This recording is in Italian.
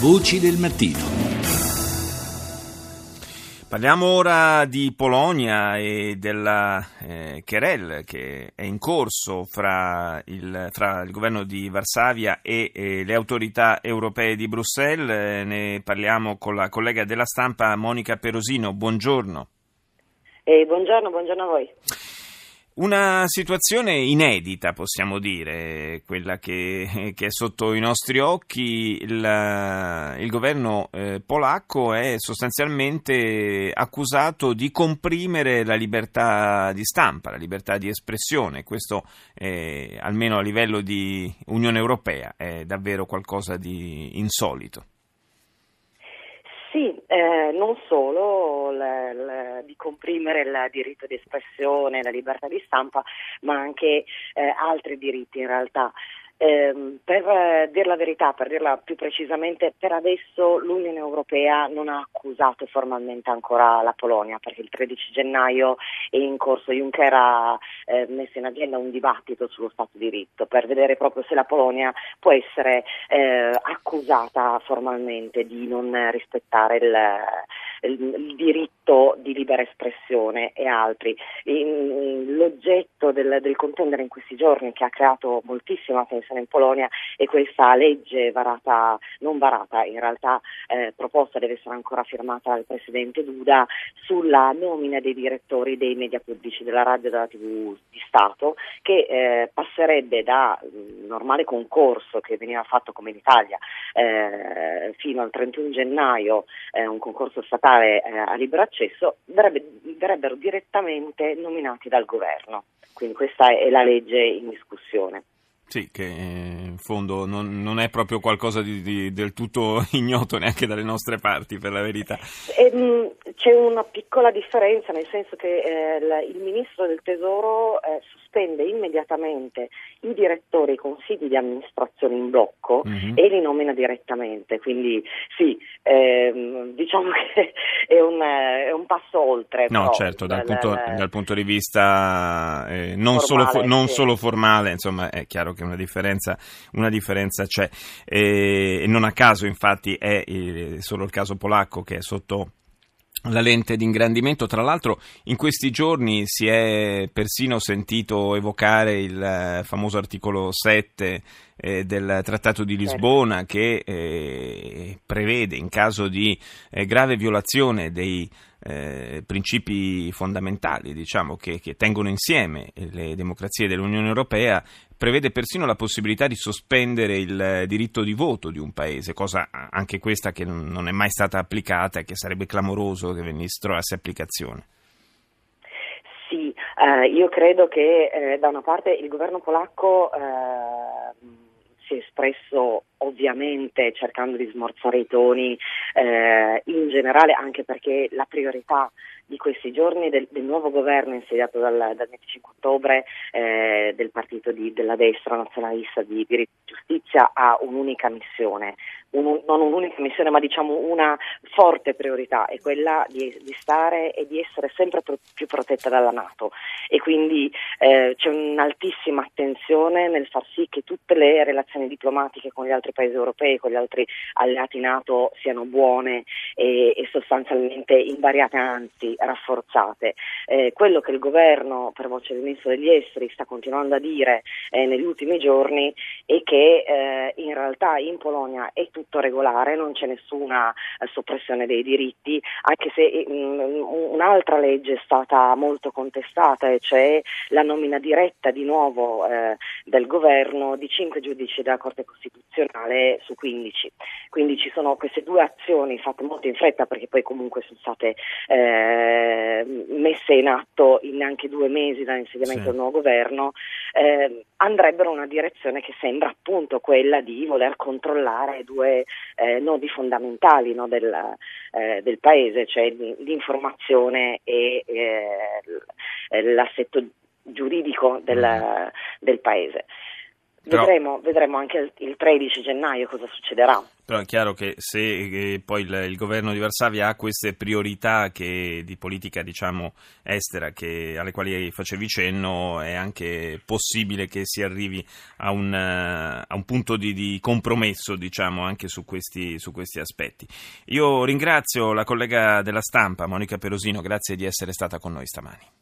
Voci del mattino. Parliamo ora di Polonia e della eh, querel che è in corso fra il, fra il governo di Varsavia e eh, le autorità europee di Bruxelles. Eh, ne parliamo con la collega della stampa Monica Perosino. Buongiorno. Eh, buongiorno, buongiorno a voi. Una situazione inedita, possiamo dire, quella che, che è sotto i nostri occhi. Il, il governo eh, polacco è sostanzialmente accusato di comprimere la libertà di stampa, la libertà di espressione. Questo, eh, almeno a livello di Unione Europea, è davvero qualcosa di insolito. Sì, eh, non solo l, l, di comprimere il diritto di espressione, la libertà di stampa, ma anche eh, altri diritti in realtà. Eh, per eh, dire la verità, per dirla più precisamente, per adesso l'Unione Europea non ha accusato formalmente ancora la Polonia perché il 13 gennaio è in corso, Juncker ha eh, messo in agenda un dibattito sullo Stato di diritto per vedere proprio se la Polonia può essere eh, accusata formalmente di non rispettare il, il, diritto di libera espressione e altri. In, l'oggetto del, del contendere in questi giorni che ha creato moltissima tensione in Polonia e questa legge varata, non varata, in realtà eh, proposta deve essere ancora firmata dal Presidente Duda sulla nomina dei direttori dei media pubblici della radio e della TV di Stato che eh, passerebbe da mm, normale concorso che veniva fatto come in Italia eh, fino al 31 gennaio, eh, un concorso statale eh, a libero accesso, verrebbe, verrebbero direttamente nominati dal governo. Quindi questa è la legge in discussione. Sì, che in fondo non, non è proprio qualcosa di, di, del tutto ignoto neanche dalle nostre parti, per la verità. E, mh, c'è una piccola differenza, nel senso che eh, il ministro del Tesoro eh, sospende immediatamente i direttori i consigli di amministrazione in blocco mm-hmm. e li nomina direttamente. Quindi sì, ehm, diciamo che è un, è un, passo oltre. No, però, certo, dal, dal, punto, dal, punto, di vista eh, non, formale, solo, non sì. solo, formale, insomma, è chiaro che una differenza, una differenza c'è. E, non a caso, infatti, è solo il caso polacco che è sotto la lente di ingrandimento. Tra l'altro in questi giorni si è persino sentito evocare il eh, famoso articolo 7 eh, del Trattato di Lisbona certo. che eh, prevede in caso di eh, grave violazione dei eh, principi fondamentali diciamo, che, che, tengono insieme le democrazie dell'Unione Europea prevede persino la possibilità di sospendere il diritto di voto di un paese, cosa anche questa che non è mai stata applicata e che sarebbe clamoroso che venisse trovasse applicazione. Sì, eh, io credo che eh, da una parte il governo polacco eh, si è espresso ovviamente cercando di smorzare i toni eh, in generale anche perché la priorità di questi giorni del, del nuovo governo insediato dal, dal 25 ottobre eh, del partito di, della destra nazionalista di diritto e giustizia ha un'unica missione, un, non un'unica missione ma diciamo una forte priorità, è quella di, di stare e di essere sempre pro, più protetta dalla Nato. E quindi eh, c'è un'altissima attenzione nel far sì che tutte le relazioni diplomatiche con gli altri paesi europei, con gli altri alleati Nato siano buone e, e sostanzialmente invariate, anzi rafforzate. Eh, quello che il governo, per voce del ministro degli esteri, sta continuando a dire eh, negli ultimi giorni è che eh, in realtà in Polonia è tutto regolare, non c'è nessuna eh, soppressione dei diritti, anche se mh, mm, un'altra legge è stata molto contestata, e cioè la nomina diretta di nuovo eh, del governo di cinque giudici della Corte Costituzionale su 15. Quindi ci sono queste due azioni fatte molto in fretta perché poi comunque sono state eh, eh, messe in atto in neanche due mesi dall'insediamento sì. del nuovo governo, eh, andrebbero in una direzione che sembra appunto quella di voler controllare due eh, nodi fondamentali no, del, eh, del, paese, cioè l'informazione e eh, l'assetto giuridico del, mm. del paese. Però, vedremo, vedremo, anche il 13 gennaio cosa succederà. Però è chiaro che se eh, poi il, il, governo di Varsavia ha queste priorità che, di politica diciamo, estera che, alle quali facevi cenno, è anche possibile che si arrivi a un, uh, a un punto di, di compromesso diciamo, anche su questi, su questi aspetti. Io ringrazio la collega della stampa, Monica Perosino, grazie di essere stata con noi stamani.